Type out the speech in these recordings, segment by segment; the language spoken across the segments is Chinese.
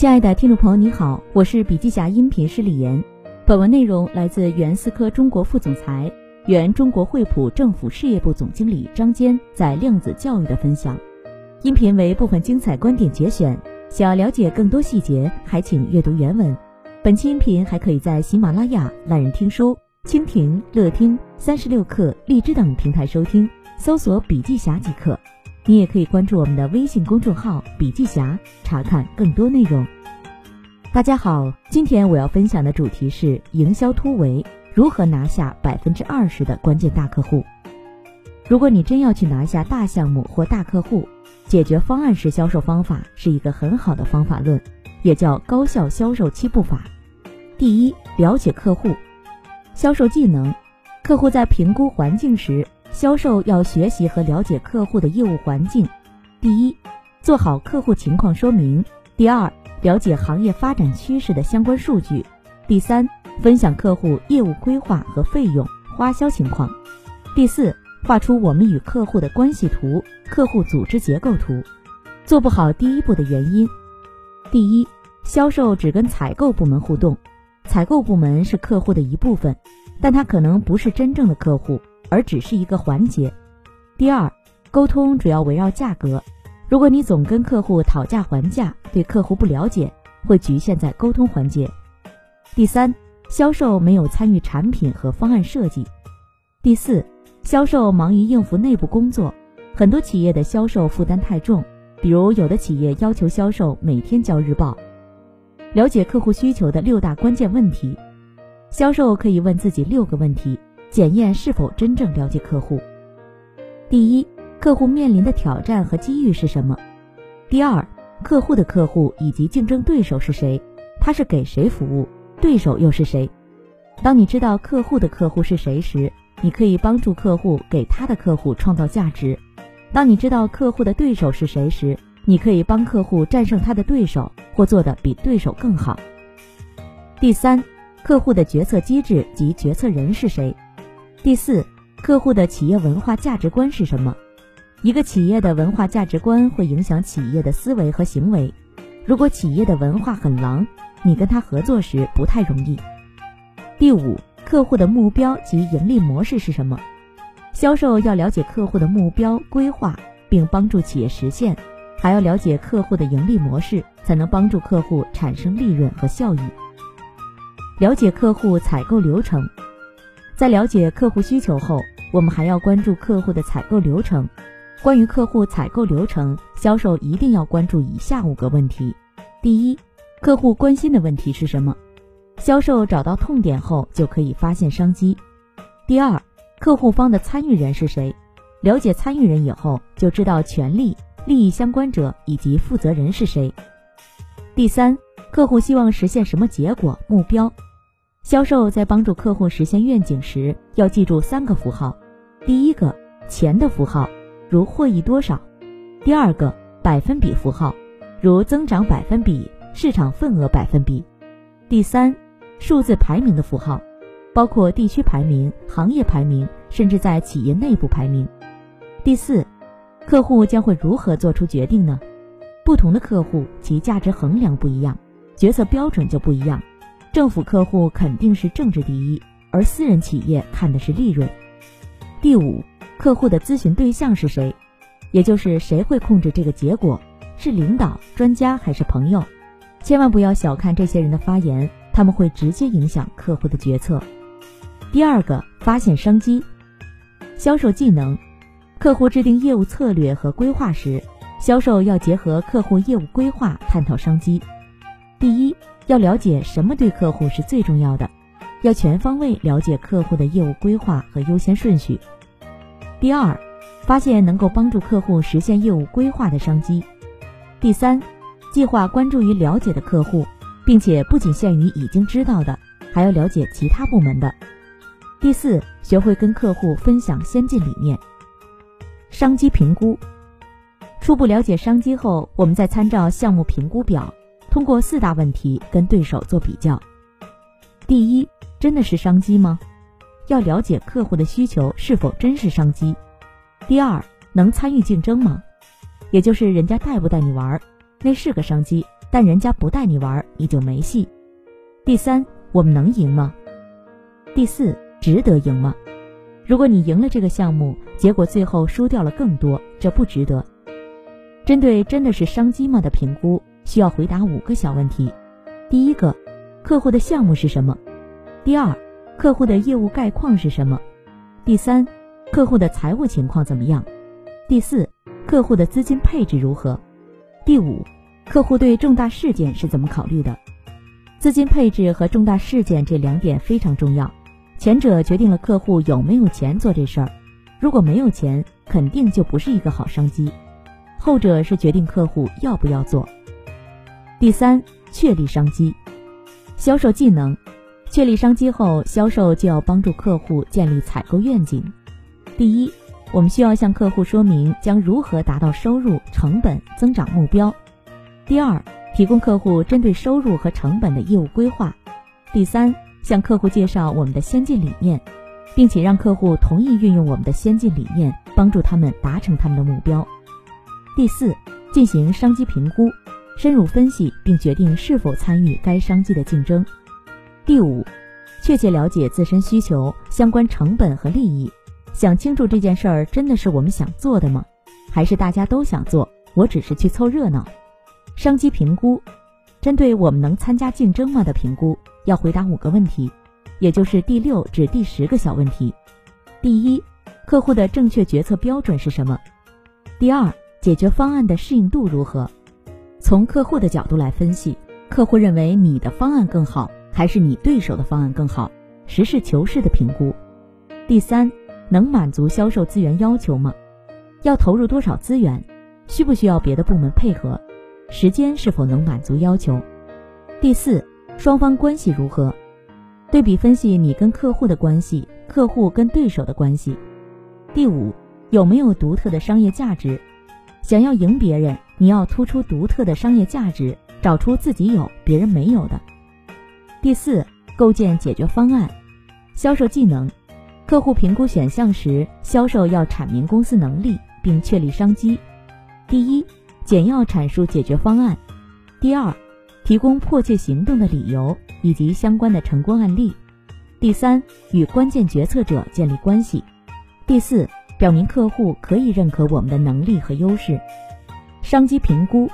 亲爱的听众朋友，你好，我是笔记侠音频师李岩。本文内容来自原思科中国副总裁、原中国惠普政府事业部总经理张坚在量子教育的分享。音频为部分精彩观点节选，想要了解更多细节，还请阅读原文。本期音频还可以在喜马拉雅、懒人听书、蜻蜓、乐听、三十六课、荔枝等平台收听，搜索“笔记侠”即可。你也可以关注我们的微信公众号“笔记侠”，查看更多内容。大家好，今天我要分享的主题是营销突围，如何拿下百分之二十的关键大客户。如果你真要去拿下大项目或大客户，解决方案式销售方法是一个很好的方法论，也叫高效销售七步法。第一，了解客户，销售技能，客户在评估环境时。销售要学习和了解客户的业务环境。第一，做好客户情况说明；第二，了解行业发展趋势的相关数据；第三，分享客户业务规划和费用花销情况；第四，画出我们与客户的关系图、客户组织结构图。做不好第一步的原因：第一，销售只跟采购部门互动，采购部门是客户的一部分，但他可能不是真正的客户。而只是一个环节。第二，沟通主要围绕价格。如果你总跟客户讨价还价，对客户不了解，会局限在沟通环节。第三，销售没有参与产品和方案设计。第四，销售忙于应付内部工作，很多企业的销售负担太重，比如有的企业要求销售每天交日报。了解客户需求的六大关键问题，销售可以问自己六个问题。检验是否真正了解客户。第一，客户面临的挑战和机遇是什么？第二，客户的客户以及竞争对手是谁？他是给谁服务？对手又是谁？当你知道客户的客户是谁时，你可以帮助客户给他的客户创造价值。当你知道客户的对手是谁时，你可以帮客户战胜他的对手，或做得比对手更好。第三，客户的决策机制及决策人是谁？第四，客户的企业文化价值观是什么？一个企业的文化价值观会影响企业的思维和行为。如果企业的文化很狼，你跟他合作时不太容易。第五，客户的目标及盈利模式是什么？销售要了解客户的目标规划，并帮助企业实现，还要了解客户的盈利模式，才能帮助客户产生利润和效益。了解客户采购流程。在了解客户需求后，我们还要关注客户的采购流程。关于客户采购流程，销售一定要关注以下五个问题：第一，客户关心的问题是什么？销售找到痛点后，就可以发现商机。第二，客户方的参与人是谁？了解参与人以后，就知道权利、利益相关者以及负责人是谁。第三，客户希望实现什么结果、目标？销售在帮助客户实现愿景时，要记住三个符号：第一个，钱的符号，如获益多少；第二个，百分比符号，如增长百分比、市场份额百分比；第三，数字排名的符号，包括地区排名、行业排名，甚至在企业内部排名。第四，客户将会如何做出决定呢？不同的客户其价值衡量不一样，决策标准就不一样。政府客户肯定是政治第一，而私人企业看的是利润。第五，客户的咨询对象是谁？也就是谁会控制这个结果？是领导、专家还是朋友？千万不要小看这些人的发言，他们会直接影响客户的决策。第二个，发现商机。销售技能，客户制定业务策略和规划时，销售要结合客户业务规划探讨商机。第一。要了解什么对客户是最重要的，要全方位了解客户的业务规划和优先顺序。第二，发现能够帮助客户实现业务规划的商机。第三，计划关注于了解的客户，并且不仅限于已经知道的，还要了解其他部门的。第四，学会跟客户分享先进理念。商机评估，初步了解商机后，我们再参照项目评估表。通过四大问题跟对手做比较：第一，真的是商机吗？要了解客户的需求是否真是商机；第二，能参与竞争吗？也就是人家带不带你玩，那是个商机，但人家不带你玩，你就没戏。第三，我们能赢吗？第四，值得赢吗？如果你赢了这个项目，结果最后输掉了更多，这不值得。针对真的是商机吗的评估，需要回答五个小问题：第一个，客户的项目是什么？第二，客户的业务概况是什么？第三，客户的财务情况怎么样？第四，客户的资金配置如何？第五，客户对重大事件是怎么考虑的？资金配置和重大事件这两点非常重要，前者决定了客户有没有钱做这事儿，如果没有钱，肯定就不是一个好商机；后者是决定客户要不要做。第三，确立商机，销售技能，确立商机后，销售就要帮助客户建立采购愿景。第一，我们需要向客户说明将如何达到收入、成本增长目标。第二。提供客户针对收入和成本的业务规划。第三，向客户介绍我们的先进理念，并且让客户同意运用我们的先进理念，帮助他们达成他们的目标。第四，进行商机评估，深入分析并决定是否参与该商机的竞争。第五，确切了解自身需求、相关成本和利益，想清楚这件事儿真的是我们想做的吗？还是大家都想做，我只是去凑热闹？商机评估，针对我们能参加竞争吗的评估，要回答五个问题，也就是第六至第十个小问题。第一，客户的正确决策标准是什么？第二，解决方案的适应度如何？从客户的角度来分析，客户认为你的方案更好，还是你对手的方案更好？实事求是的评估。第三，能满足销售资源要求吗？要投入多少资源？需不需要别的部门配合？时间是否能满足要求？第四，双方关系如何？对比分析你跟客户的关系，客户跟对手的关系。第五，有没有独特的商业价值？想要赢别人，你要突出独特的商业价值，找出自己有别人没有的。第四，构建解决方案。销售技能，客户评估选项时，销售要阐明公司能力并确立商机。第一。简要阐述解决方案。第二，提供迫切行动的理由以及相关的成功案例。第三，与关键决策者建立关系。第四，表明客户可以认可我们的能力和优势。商机评估，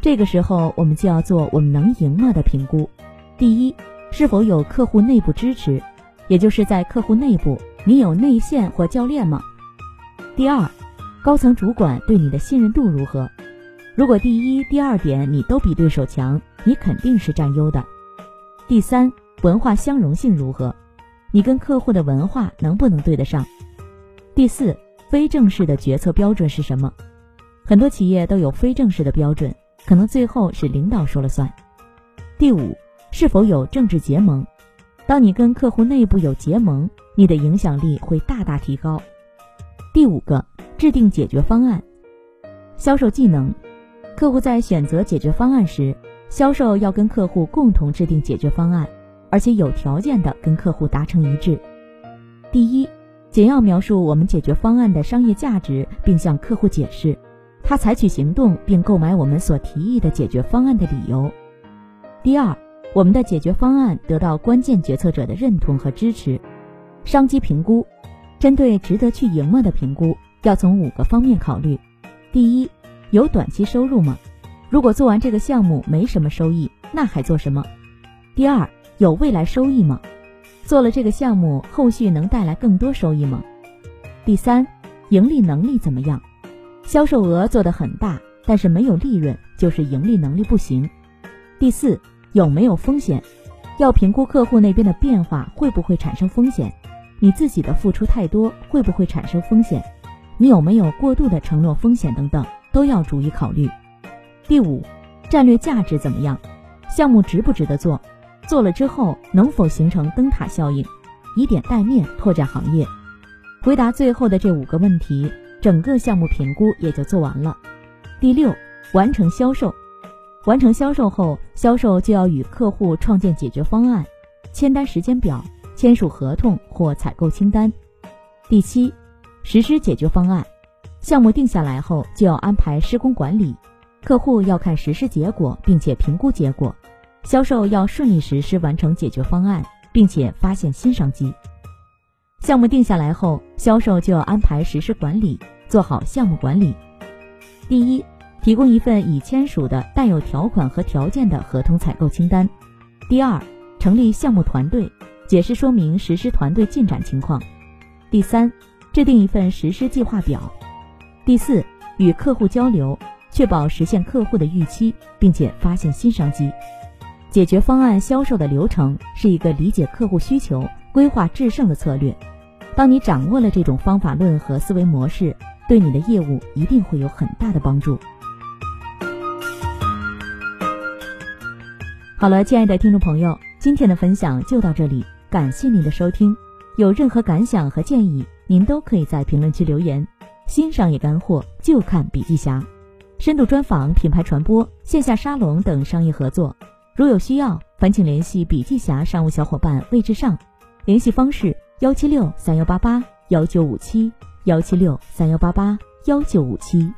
这个时候我们就要做我们能赢吗的评估。第一，是否有客户内部支持，也就是在客户内部，你有内线或教练吗？第二，高层主管对你的信任度如何？如果第一、第二点你都比对手强，你肯定是占优的。第三，文化相容性如何？你跟客户的文化能不能对得上？第四，非正式的决策标准是什么？很多企业都有非正式的标准，可能最后是领导说了算。第五，是否有政治结盟？当你跟客户内部有结盟，你的影响力会大大提高。第五个，制定解决方案，销售技能。客户在选择解决方案时，销售要跟客户共同制定解决方案，而且有条件的跟客户达成一致。第一，简要描述我们解决方案的商业价值，并向客户解释他采取行动并购买我们所提议的解决方案的理由。第二，我们的解决方案得到关键决策者的认同和支持。商机评估，针对值得去赢吗的评估，要从五个方面考虑。第一。有短期收入吗？如果做完这个项目没什么收益，那还做什么？第二，有未来收益吗？做了这个项目，后续能带来更多收益吗？第三，盈利能力怎么样？销售额做得很大，但是没有利润，就是盈利能力不行。第四，有没有风险？要评估客户那边的变化会不会产生风险？你自己的付出太多会不会产生风险？你有没有过度的承诺风险等等？都要逐一考虑。第五，战略价值怎么样？项目值不值得做？做了之后能否形成灯塔效应，以点带面拓展行业？回答最后的这五个问题，整个项目评估也就做完了。第六，完成销售。完成销售后，销售就要与客户创建解决方案，签单时间表，签署合同或采购清单。第七，实施解决方案。项目定下来后，就要安排施工管理，客户要看实施结果，并且评估结果；销售要顺利实施完成解决方案，并且发现新商机。项目定下来后，销售就要安排实施管理，做好项目管理。第一，提供一份已签署的带有条款和条件的合同采购清单；第二，成立项目团队，解释说明实施团队进展情况；第三，制定一份实施计划表；第四，与客户交流，确保实现客户的预期，并且发现新商机。解决方案销售的流程是一个理解客户需求、规划制胜的策略。当你掌握了这种方法论和思维模式，对你的业务一定会有很大的帮助。好了，亲爱的听众朋友，今天的分享就到这里，感谢您的收听。有任何感想和建议，您都可以在评论区留言。新商业干货就看笔记侠，深度专访、品牌传播、线下沙龙等商业合作，如有需要，烦请联系笔记侠商务小伙伴魏志尚，联系方式。幺七六三幺八八幺九五七，幺七六三幺八八幺九五七。